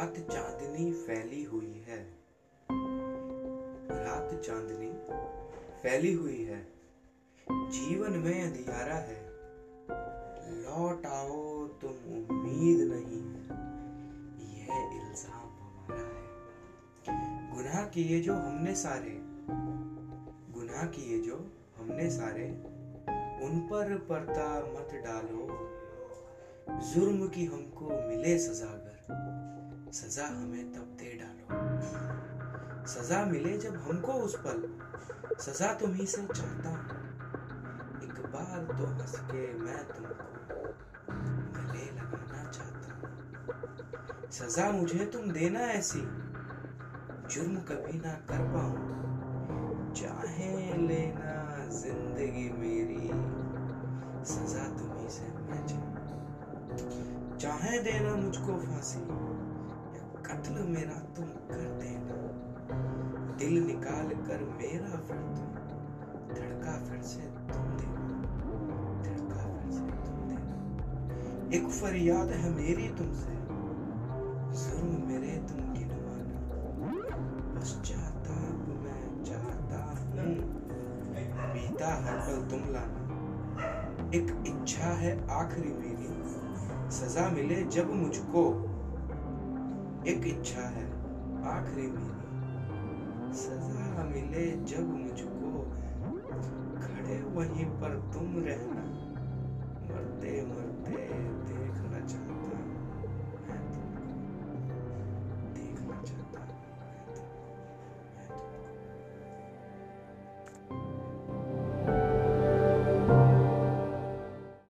रात चांदनी फैली हुई है। रात चांदनी फैली हुई है। जीवन में अंधियारा है। लौट आओ, तुम उम्मीद नहीं है। यह इल्ज़ाम हमारा है। गुनाह किए जो हमने सारे, गुनाह किए जो हमने सारे, उन पर पर्दा मत डालो। जुर्म की हमको मिले सजागर। सजा हमें तब दे डालो। सजा मिले जब हमको उस पल। सजा तुम्ही से चाहता हूँ। एक बार तो हंस के मैं तुमको गले लगाना चाहता हूँ। सजा मुझे तुम देना ऐसी। जुर्म कभी ना कर पाऊँ। चाहे लेना ज़िंदगी मेरी। सजा तुम्ही से मैं चाहूँ। चाहे देना मुझको फांसी। कत्ल मेरा तुम कर देना। दिल निकाल कर मेरा फिर तुम धड़का फिर से तुम देना। धड़का फिर से तुम देना। एक फरियाद है मेरी तुमसे। जुर्म मेरे तुम गिनवाना पश्चाताप मैं, चाहता हूँ बीता हर पल तुम लाना। एक इच्छा है आखिरी मेरी। सजा मिले जब मुझको। एक इच्छा है आखिरी मेरी। सजा मिले जब मुझको। खड़े वहीं पर तुम रहना।